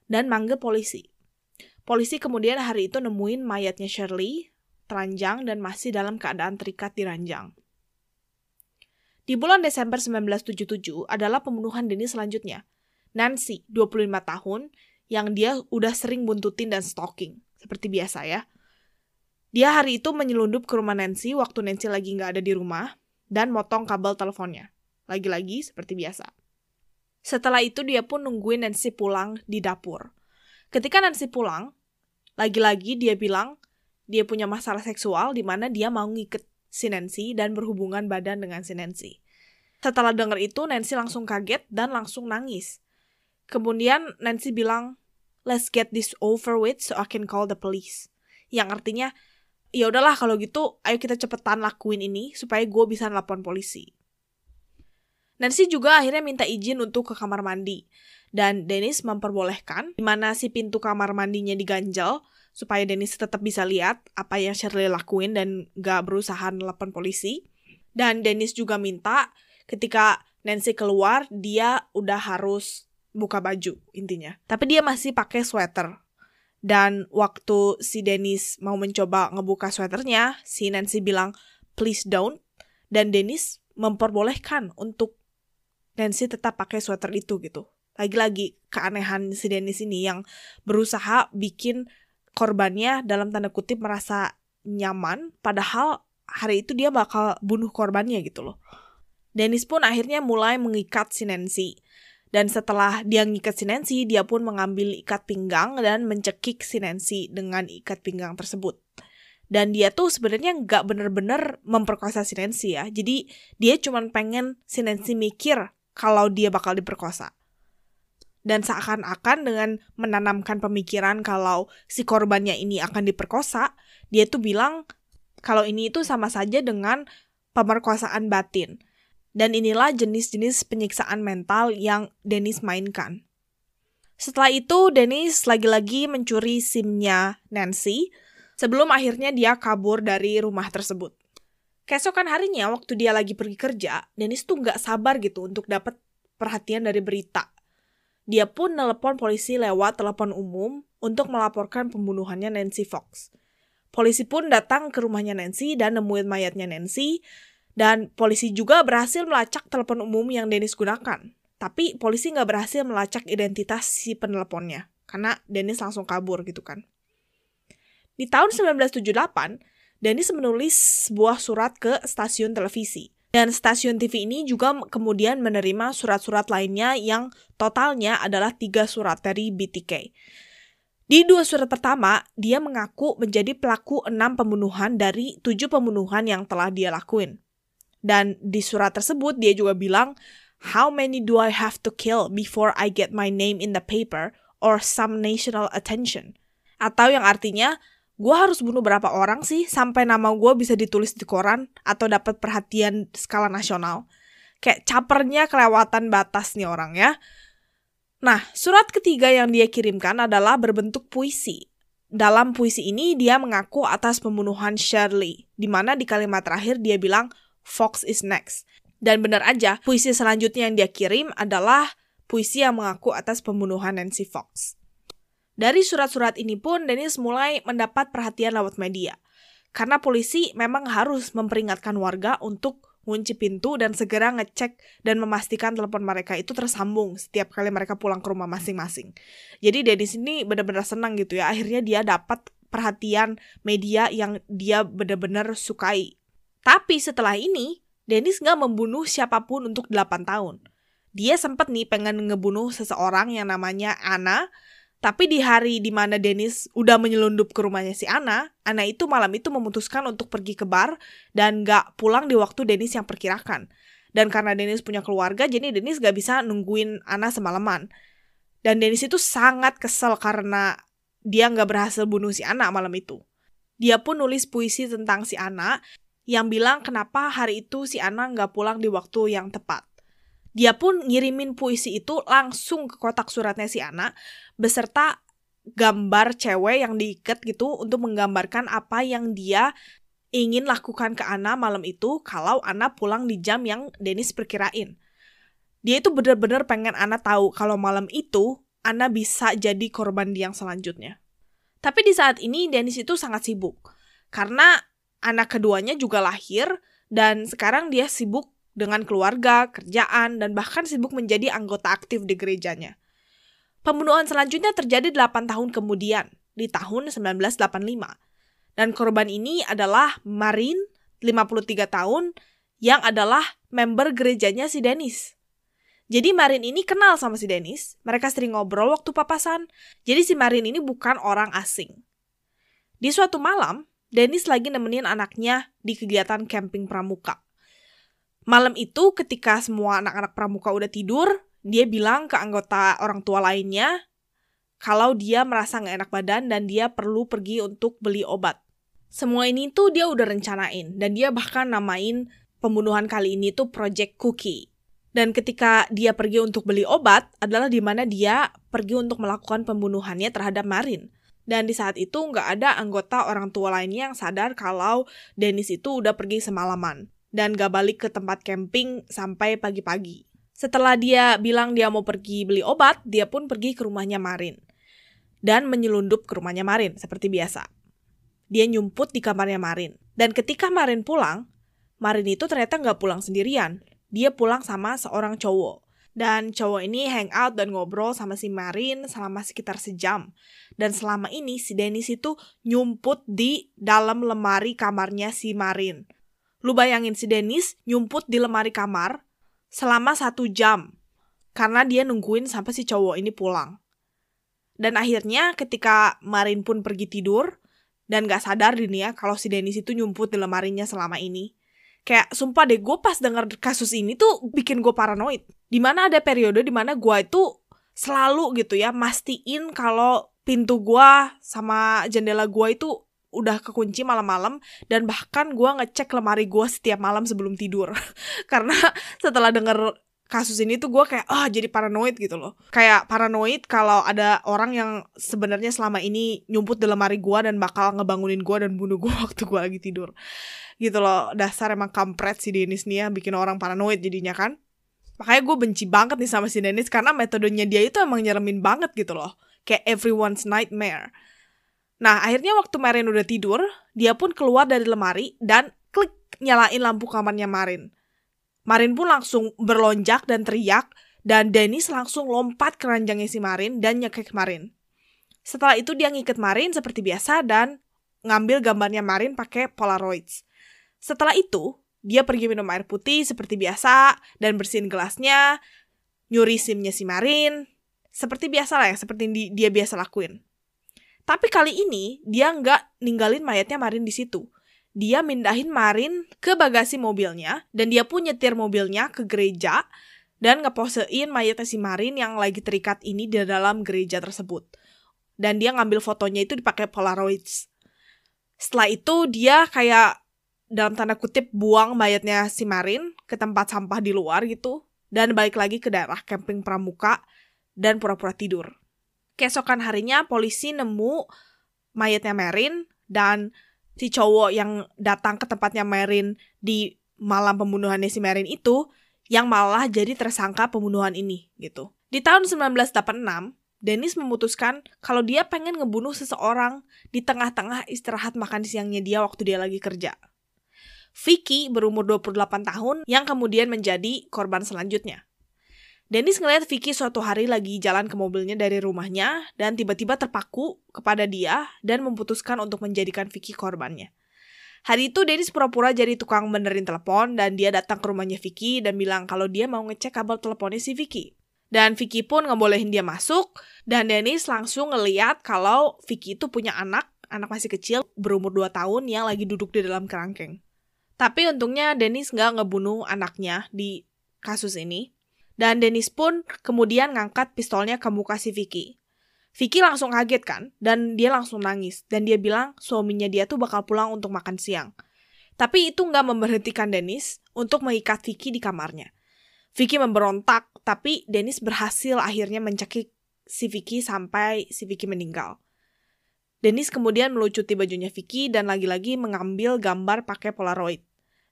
dan manggil polisi. Polisi kemudian hari itu nemuin mayatnya Shirley teranjang dan masih dalam keadaan terikat di ranjang. Di bulan Desember 1977 adalah pembunuhan Dennis selanjutnya. Nancy, 25 tahun, yang dia udah sering buntutin dan stalking, seperti biasa ya. Dia hari itu menyelundup ke rumah Nancy waktu Nancy lagi nggak ada di rumah, dan motong kabel teleponnya. Lagi-lagi seperti biasa. Setelah itu dia pun nungguin Nancy pulang di dapur. Ketika Nancy pulang, lagi-lagi dia bilang dia punya masalah seksual di mana dia mau ngiket si Nancy dan berhubungan badan dengan si Nancy. Setelah dengar itu, Nancy langsung kaget dan langsung nangis. Kemudian Nancy bilang, "Let's get this over with so I can call the police." Yang artinya, ya udahlah kalau gitu, ayo kita cepetan lakuin ini supaya gue bisa nelpon polisi. Nancy juga akhirnya minta izin untuk ke kamar mandi. Dan Dennis memperbolehkan, di mana si pintu kamar mandinya diganjel, supaya Dennis tetap bisa lihat apa yang Shirley lakuin dan gak berusaha nelpon polisi. Dan Dennis juga minta ketika Nancy keluar, dia udah harus buka baju intinya. Tapi dia masih pakai sweater. Dan waktu si Dennis mau mencoba ngebuka sweaternya, si Nancy bilang, please don't. Dan Dennis memperbolehkan untuk Nancy tetap pakai sweater itu gitu. Lagi-lagi keanehan si Dennis ini yang berusaha bikin korbannya dalam tanda kutip merasa nyaman padahal hari itu dia bakal bunuh korbannya gitu loh. Dennis pun akhirnya mulai mengikat si Nancy. Dan setelah dia ngikat si Nancy, dia pun mengambil ikat pinggang dan mencekik si Nancy dengan ikat pinggang tersebut. Dan dia tuh sebenarnya nggak bener-bener memperkosa si Nancy ya. Jadi dia cuma pengen si Nancy mikir kalau dia bakal diperkosa dan seakan-akan dengan menanamkan pemikiran kalau si korbannya ini akan diperkosa, dia tuh bilang kalau ini itu sama saja dengan pemerkosaan batin. Dan inilah jenis-jenis penyiksaan mental yang Dennis mainkan. Setelah itu, Dennis lagi-lagi mencuri SIM-nya Nancy sebelum akhirnya dia kabur dari rumah tersebut. Keesokan harinya, waktu dia lagi pergi kerja, Dennis tuh nggak sabar gitu untuk dapat perhatian dari berita dia pun telepon polisi lewat telepon umum untuk melaporkan pembunuhannya Nancy Fox. Polisi pun datang ke rumahnya Nancy dan nemuin mayatnya Nancy, dan polisi juga berhasil melacak telepon umum yang Dennis gunakan. Tapi polisi nggak berhasil melacak identitas si penelponnya, karena Dennis langsung kabur gitu kan. Di tahun 1978, Dennis menulis sebuah surat ke stasiun televisi. Dan stasiun TV ini juga kemudian menerima surat-surat lainnya yang totalnya adalah tiga surat dari BTK. Di dua surat pertama, dia mengaku menjadi pelaku enam pembunuhan dari tujuh pembunuhan yang telah dia lakuin. Dan di surat tersebut dia juga bilang, How many do I have to kill before I get my name in the paper or some national attention? Atau yang artinya, gue harus bunuh berapa orang sih sampai nama gue bisa ditulis di koran atau dapat perhatian skala nasional. Kayak capernya kelewatan batas nih orang ya. Nah, surat ketiga yang dia kirimkan adalah berbentuk puisi. Dalam puisi ini dia mengaku atas pembunuhan Shirley, di mana di kalimat terakhir dia bilang Fox is next. Dan benar aja, puisi selanjutnya yang dia kirim adalah puisi yang mengaku atas pembunuhan Nancy Fox. Dari surat-surat ini pun Dennis mulai mendapat perhatian lewat media. Karena polisi memang harus memperingatkan warga untuk kunci pintu dan segera ngecek dan memastikan telepon mereka itu tersambung setiap kali mereka pulang ke rumah masing-masing. Jadi Dennis ini benar-benar senang gitu ya. Akhirnya dia dapat perhatian media yang dia benar-benar sukai. Tapi setelah ini, Dennis nggak membunuh siapa pun untuk 8 tahun. Dia sempat nih pengen ngebunuh seseorang yang namanya Anna, tapi di hari di mana Dennis udah menyelundup ke rumahnya si Ana, Ana itu malam itu memutuskan untuk pergi ke bar dan gak pulang di waktu Dennis yang perkirakan. Dan karena Dennis punya keluarga, jadi Dennis gak bisa nungguin Ana semalaman. Dan Dennis itu sangat kesel karena dia nggak berhasil bunuh si anak malam itu. Dia pun nulis puisi tentang si anak yang bilang kenapa hari itu si anak nggak pulang di waktu yang tepat. Dia pun ngirimin puisi itu langsung ke kotak suratnya si anak beserta gambar cewek yang diikat gitu untuk menggambarkan apa yang dia ingin lakukan ke Ana malam itu kalau Ana pulang di jam yang Dennis perkirain. Dia itu benar-benar pengen Ana tahu kalau malam itu Ana bisa jadi korban dia yang selanjutnya. Tapi di saat ini Dennis itu sangat sibuk karena anak keduanya juga lahir dan sekarang dia sibuk dengan keluarga, kerjaan, dan bahkan sibuk menjadi anggota aktif di gerejanya. Pembunuhan selanjutnya terjadi 8 tahun kemudian, di tahun 1985. Dan korban ini adalah Marin, 53 tahun, yang adalah member gerejanya si Dennis. Jadi Marin ini kenal sama si Dennis, mereka sering ngobrol waktu papasan, jadi si Marin ini bukan orang asing. Di suatu malam, Dennis lagi nemenin anaknya di kegiatan camping pramuka. Malam itu ketika semua anak-anak pramuka udah tidur, dia bilang ke anggota orang tua lainnya kalau dia merasa nggak enak badan dan dia perlu pergi untuk beli obat. Semua ini tuh dia udah rencanain dan dia bahkan namain pembunuhan kali ini tuh Project Cookie. Dan ketika dia pergi untuk beli obat adalah di mana dia pergi untuk melakukan pembunuhannya terhadap Marin. Dan di saat itu nggak ada anggota orang tua lainnya yang sadar kalau Dennis itu udah pergi semalaman dan gak balik ke tempat camping sampai pagi-pagi. Setelah dia bilang dia mau pergi beli obat, dia pun pergi ke rumahnya Marin. Dan menyelundup ke rumahnya Marin, seperti biasa. Dia nyumput di kamarnya Marin. Dan ketika Marin pulang, Marin itu ternyata nggak pulang sendirian. Dia pulang sama seorang cowok. Dan cowok ini hangout dan ngobrol sama si Marin selama sekitar sejam. Dan selama ini si Dennis itu nyumput di dalam lemari kamarnya si Marin. Lu bayangin si Dennis nyumput di lemari kamar selama satu jam. Karena dia nungguin sampai si cowok ini pulang. Dan akhirnya ketika Marin pun pergi tidur, dan gak sadar nih ya kalau si Dennis itu nyumput di lemarinya selama ini kayak sumpah deh gue pas denger kasus ini tuh bikin gue paranoid di mana ada periode di mana gue itu selalu gitu ya mastiin kalau pintu gue sama jendela gue itu udah kekunci malam-malam dan bahkan gue ngecek lemari gue setiap malam sebelum tidur. Karena setelah denger kasus ini tuh gue kayak ah oh, jadi paranoid gitu loh. Kayak paranoid kalau ada orang yang sebenarnya selama ini nyumput di lemari gue dan bakal ngebangunin gue dan bunuh gue waktu gue lagi tidur. Gitu loh dasar emang kampret si Dennis nih ya bikin orang paranoid jadinya kan. Makanya gue benci banget nih sama si Dennis karena metodenya dia itu emang nyeremin banget gitu loh. Kayak everyone's nightmare nah akhirnya waktu Marin udah tidur dia pun keluar dari lemari dan klik nyalain lampu kamarnya Marin Marin pun langsung berlonjak dan teriak, dan Dennis langsung lompat ke ranjangnya si Marin dan nyekek Marin. Setelah itu dia ngikat Marin seperti biasa dan ngambil gambarnya Marin pakai Polaroids. Setelah itu, dia pergi minum air putih seperti biasa dan bersihin gelasnya, nyuri simnya si Marin, seperti biasa lah ya, seperti di, dia biasa lakuin. Tapi kali ini dia nggak ninggalin mayatnya Marin di situ dia mindahin Marin ke bagasi mobilnya dan dia pun nyetir mobilnya ke gereja dan ngeposein mayatnya si Marin yang lagi terikat ini di dalam gereja tersebut. Dan dia ngambil fotonya itu dipakai Polaroids. Setelah itu dia kayak dalam tanda kutip buang mayatnya si Marin ke tempat sampah di luar gitu dan balik lagi ke daerah camping pramuka dan pura-pura tidur. Keesokan harinya polisi nemu mayatnya Marin dan si cowok yang datang ke tempatnya Merin di malam pembunuhannya si Merin itu yang malah jadi tersangka pembunuhan ini gitu. Di tahun 1986, Dennis memutuskan kalau dia pengen ngebunuh seseorang di tengah-tengah istirahat makan siangnya dia waktu dia lagi kerja. Vicky berumur 28 tahun yang kemudian menjadi korban selanjutnya. Dennis ngeliat Vicky suatu hari lagi jalan ke mobilnya dari rumahnya dan tiba-tiba terpaku kepada dia dan memutuskan untuk menjadikan Vicky korbannya. Hari itu Dennis pura-pura jadi tukang benerin telepon dan dia datang ke rumahnya Vicky dan bilang kalau dia mau ngecek kabel teleponnya si Vicky. Dan Vicky pun ngebolehin dia masuk dan Dennis langsung ngeliat kalau Vicky itu punya anak, anak masih kecil berumur 2 tahun yang lagi duduk di dalam kerangkeng. Tapi untungnya Dennis nggak ngebunuh anaknya di kasus ini dan Dennis pun kemudian ngangkat pistolnya ke muka si Vicky. Vicky langsung kaget kan, dan dia langsung nangis. Dan dia bilang suaminya dia tuh bakal pulang untuk makan siang. Tapi itu nggak memberhentikan Dennis untuk mengikat Vicky di kamarnya. Vicky memberontak, tapi Dennis berhasil akhirnya mencekik si Vicky sampai si Vicky meninggal. Dennis kemudian melucuti bajunya Vicky dan lagi-lagi mengambil gambar pakai Polaroid.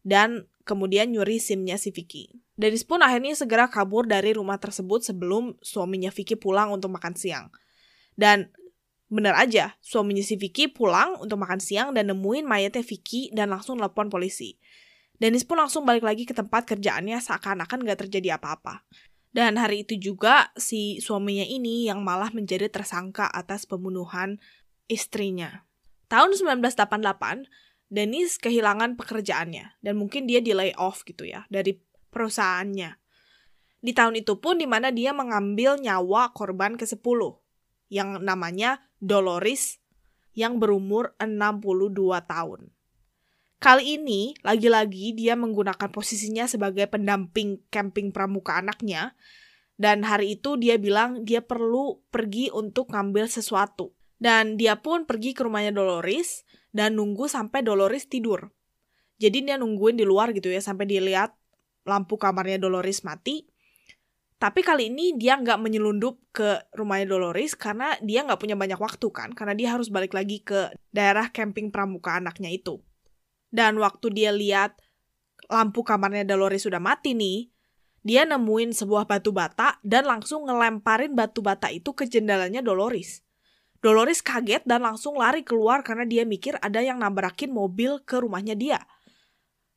Dan kemudian nyuri SIM-nya si Vicky. Dennis pun akhirnya segera kabur dari rumah tersebut sebelum suaminya Vicky pulang untuk makan siang. Dan bener aja, suaminya si Vicky pulang untuk makan siang dan nemuin mayatnya Vicky dan langsung telepon polisi. Dennis pun langsung balik lagi ke tempat kerjaannya seakan-akan gak terjadi apa-apa. Dan hari itu juga si suaminya ini yang malah menjadi tersangka atas pembunuhan istrinya. Tahun 1988, Dennis kehilangan pekerjaannya dan mungkin dia di lay off gitu ya dari perusahaannya. Di tahun itu pun di mana dia mengambil nyawa korban ke-10 yang namanya Dolores yang berumur 62 tahun. Kali ini, lagi-lagi dia menggunakan posisinya sebagai pendamping camping pramuka anaknya, dan hari itu dia bilang dia perlu pergi untuk ngambil sesuatu. Dan dia pun pergi ke rumahnya Dolores dan nunggu sampai Dolores tidur. Jadi dia nungguin di luar gitu ya sampai dilihat lampu kamarnya Dolores mati tapi kali ini dia nggak menyelundup ke rumahnya Dolores karena dia nggak punya banyak waktu kan, karena dia harus balik lagi ke daerah camping pramuka anaknya itu. Dan waktu dia lihat lampu kamarnya Dolores sudah mati nih, dia nemuin sebuah batu bata dan langsung ngelemparin batu bata itu ke jendelanya Dolores. Dolores kaget dan langsung lari keluar karena dia mikir ada yang nabrakin mobil ke rumahnya dia.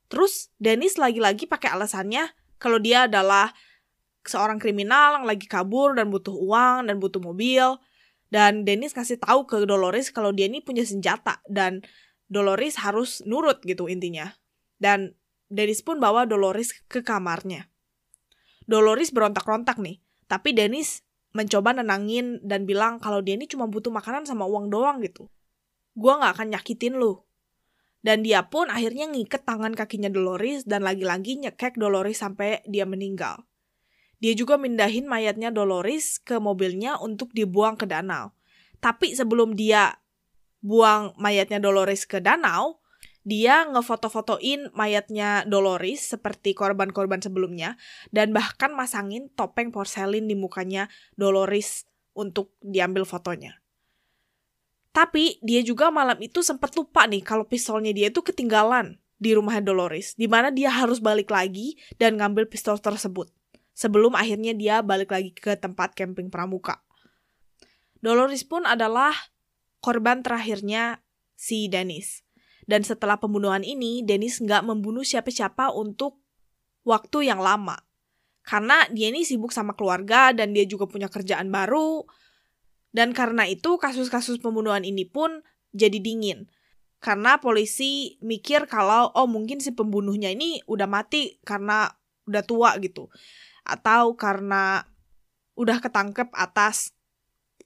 Terus Dennis lagi-lagi pakai alasannya kalau dia adalah seorang kriminal yang lagi kabur dan butuh uang dan butuh mobil. Dan Dennis kasih tahu ke Dolores kalau dia ini punya senjata dan Dolores harus nurut gitu intinya. Dan Dennis pun bawa Dolores ke kamarnya. Dolores berontak-rontak nih, tapi Dennis mencoba nenangin dan bilang kalau dia ini cuma butuh makanan sama uang doang gitu. Gua gak akan nyakitin lu. Dan dia pun akhirnya ngiket tangan kakinya Dolores dan lagi-lagi nyekek Dolores sampai dia meninggal. Dia juga mindahin mayatnya Dolores ke mobilnya untuk dibuang ke danau. Tapi sebelum dia buang mayatnya Dolores ke danau, dia ngefoto-fotoin mayatnya Dolores seperti korban-korban sebelumnya dan bahkan masangin topeng porselin di mukanya Dolores untuk diambil fotonya. Tapi dia juga malam itu sempat lupa nih kalau pistolnya dia itu ketinggalan di rumah Dolores, di mana dia harus balik lagi dan ngambil pistol tersebut sebelum akhirnya dia balik lagi ke tempat camping pramuka. Dolores pun adalah korban terakhirnya si Dennis. Dan setelah pembunuhan ini, Dennis nggak membunuh siapa-siapa untuk waktu yang lama. Karena dia ini sibuk sama keluarga dan dia juga punya kerjaan baru. Dan karena itu kasus-kasus pembunuhan ini pun jadi dingin. Karena polisi mikir kalau oh mungkin si pembunuhnya ini udah mati karena udah tua gitu atau karena udah ketangkep atas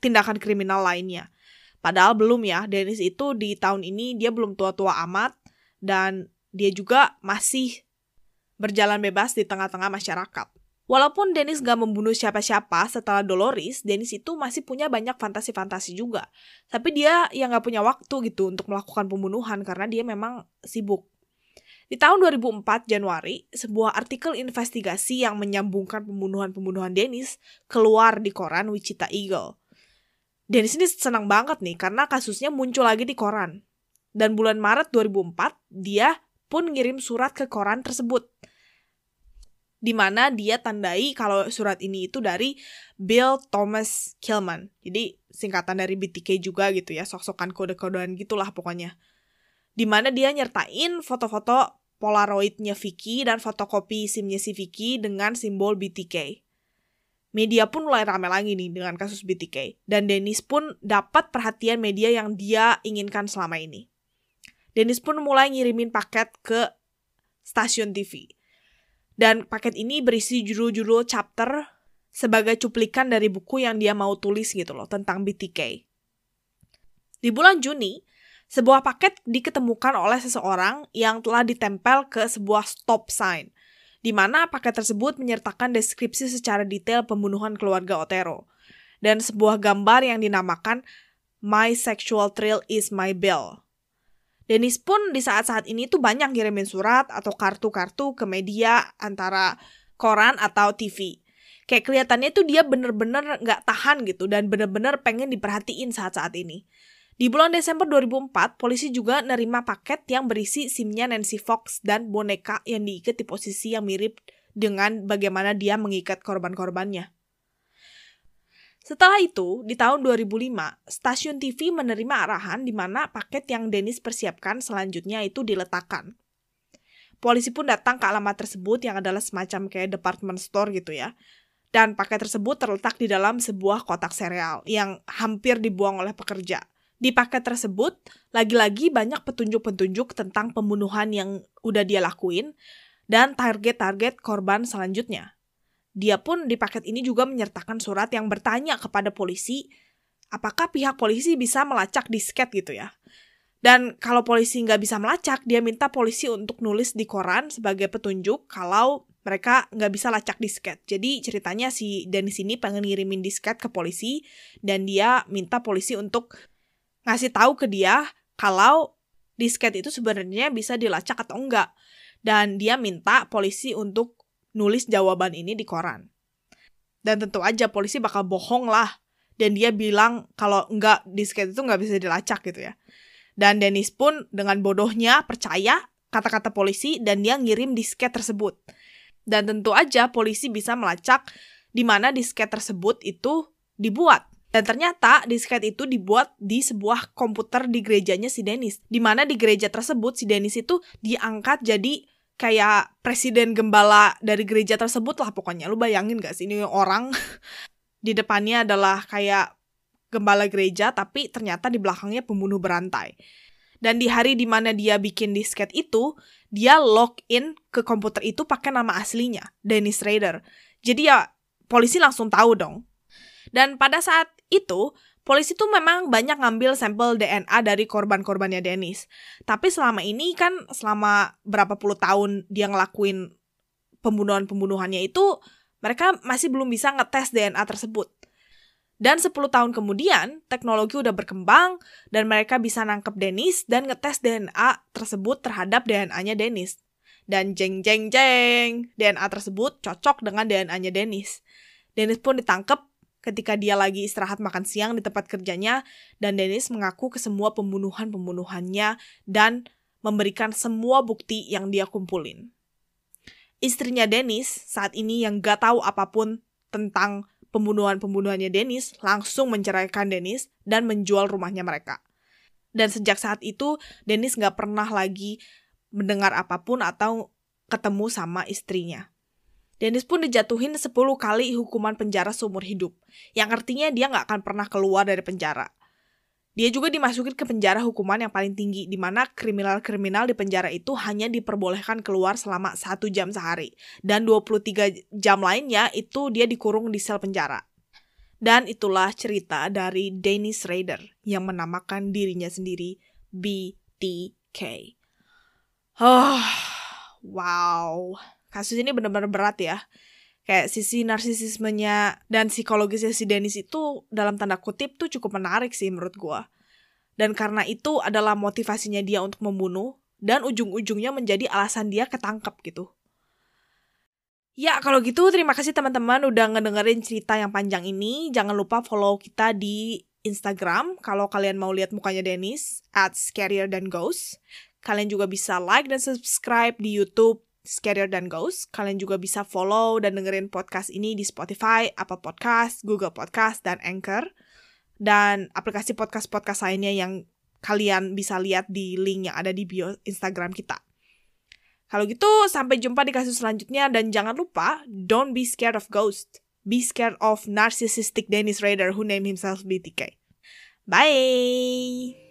tindakan kriminal lainnya. Padahal belum ya, Dennis itu di tahun ini dia belum tua-tua amat dan dia juga masih berjalan bebas di tengah-tengah masyarakat. Walaupun Dennis gak membunuh siapa-siapa setelah Dolores, Dennis itu masih punya banyak fantasi-fantasi juga. Tapi dia yang gak punya waktu gitu untuk melakukan pembunuhan karena dia memang sibuk. Di tahun 2004 Januari, sebuah artikel investigasi yang menyambungkan pembunuhan-pembunuhan Dennis keluar di koran Wichita Eagle. Dennis ini senang banget nih karena kasusnya muncul lagi di koran. Dan bulan Maret 2004, dia pun ngirim surat ke koran tersebut. Di mana dia tandai kalau surat ini itu dari Bill Thomas Killman. Jadi singkatan dari BTK juga gitu ya, sok-sokan kode-kodean gitulah pokoknya. Di mana dia nyertain foto-foto Polaroidnya Vicky dan fotokopi SIM-nya si Vicky dengan simbol BTK. Media pun mulai rame lagi nih dengan kasus BTK. Dan Dennis pun dapat perhatian media yang dia inginkan selama ini. Dennis pun mulai ngirimin paket ke stasiun TV. Dan paket ini berisi judul-judul chapter sebagai cuplikan dari buku yang dia mau tulis gitu loh tentang BTK. Di bulan Juni, sebuah paket diketemukan oleh seseorang yang telah ditempel ke sebuah stop sign, di mana paket tersebut menyertakan deskripsi secara detail pembunuhan keluarga Otero. dan sebuah gambar yang dinamakan My Sexual Thrill is My Bill. Dennis pun di saat-saat ini tuh banyak ngirimin surat atau kartu-kartu ke media antara koran atau TV. Kayak kelihatannya tuh dia bener-bener nggak tahan gitu dan bener-bener pengen diperhatiin saat-saat ini. Di bulan Desember 2004, polisi juga nerima paket yang berisi SIM-nya Nancy Fox dan boneka yang diikat di posisi yang mirip dengan bagaimana dia mengikat korban-korbannya. Setelah itu, di tahun 2005, stasiun TV menerima arahan di mana paket yang Dennis persiapkan selanjutnya itu diletakkan. Polisi pun datang ke alamat tersebut yang adalah semacam kayak department store gitu ya. Dan paket tersebut terletak di dalam sebuah kotak sereal yang hampir dibuang oleh pekerja. Di paket tersebut, lagi-lagi banyak petunjuk-petunjuk tentang pembunuhan yang udah dia lakuin dan target-target korban selanjutnya. Dia pun di paket ini juga menyertakan surat yang bertanya kepada polisi apakah pihak polisi bisa melacak disket gitu ya. Dan kalau polisi nggak bisa melacak, dia minta polisi untuk nulis di koran sebagai petunjuk kalau mereka nggak bisa lacak disket. Jadi ceritanya si Dennis ini pengen ngirimin disket ke polisi dan dia minta polisi untuk ngasih tahu ke dia kalau disket itu sebenarnya bisa dilacak atau enggak. Dan dia minta polisi untuk nulis jawaban ini di koran. Dan tentu aja polisi bakal bohong lah. Dan dia bilang kalau enggak disket itu enggak bisa dilacak gitu ya. Dan Dennis pun dengan bodohnya percaya kata-kata polisi dan dia ngirim disket tersebut. Dan tentu aja polisi bisa melacak di mana disket tersebut itu dibuat. Dan ternyata disket itu dibuat di sebuah komputer di gerejanya si Dennis. Di mana di gereja tersebut si Dennis itu diangkat jadi kayak presiden gembala dari gereja tersebut lah pokoknya. Lu bayangin gak sih ini orang di depannya adalah kayak gembala gereja tapi ternyata di belakangnya pembunuh berantai. Dan di hari di mana dia bikin disket itu, dia login ke komputer itu pakai nama aslinya, Dennis Rader. Jadi ya polisi langsung tahu dong. Dan pada saat itu, polisi tuh memang banyak ngambil sampel DNA dari korban-korbannya Dennis. Tapi selama ini kan selama berapa puluh tahun dia ngelakuin pembunuhan-pembunuhannya itu, mereka masih belum bisa ngetes DNA tersebut. Dan 10 tahun kemudian, teknologi udah berkembang dan mereka bisa nangkep Dennis dan ngetes DNA tersebut terhadap DNA-nya Dennis. Dan jeng jeng jeng, DNA tersebut cocok dengan DNA-nya Dennis. Dennis pun ditangkap ketika dia lagi istirahat makan siang di tempat kerjanya dan Dennis mengaku ke semua pembunuhan-pembunuhannya dan memberikan semua bukti yang dia kumpulin. Istrinya Dennis saat ini yang gak tahu apa pun tentang pembunuhan-pembunuhannya Dennis langsung menceraikan Dennis dan menjual rumahnya mereka. Dan sejak saat itu Dennis gak pernah lagi mendengar apa pun atau ketemu sama istrinya. Dennis pun dijatuhin 10 kali hukuman penjara seumur hidup, yang artinya dia nggak akan pernah keluar dari penjara. Dia juga dimasukin ke penjara hukuman yang paling tinggi, di mana kriminal-kriminal di penjara itu hanya diperbolehkan keluar selama satu jam sehari, dan 23 jam lainnya itu dia dikurung di sel penjara. Dan itulah cerita dari Dennis Rader yang menamakan dirinya sendiri BTK. Oh, wow kasus ini benar-benar berat ya kayak sisi narsisismenya dan psikologisnya si Dennis itu dalam tanda kutip tuh cukup menarik sih menurut gue. Dan karena itu adalah motivasinya dia untuk membunuh dan ujung-ujungnya menjadi alasan dia ketangkep gitu. Ya, kalau gitu terima kasih teman-teman udah ngedengerin cerita yang panjang ini. Jangan lupa follow kita di Instagram kalau kalian mau lihat mukanya Dennis at Scarier Than Ghost. Kalian juga bisa like dan subscribe di YouTube Scarier dan Ghost. Kalian juga bisa follow dan dengerin podcast ini di Spotify, Apple Podcast, Google Podcast, dan Anchor. Dan aplikasi podcast-podcast lainnya yang kalian bisa lihat di link yang ada di bio Instagram kita. Kalau gitu, sampai jumpa di kasus selanjutnya dan jangan lupa, don't be scared of ghost. Be scared of narcissistic Dennis Rader who named himself BTK. Bye!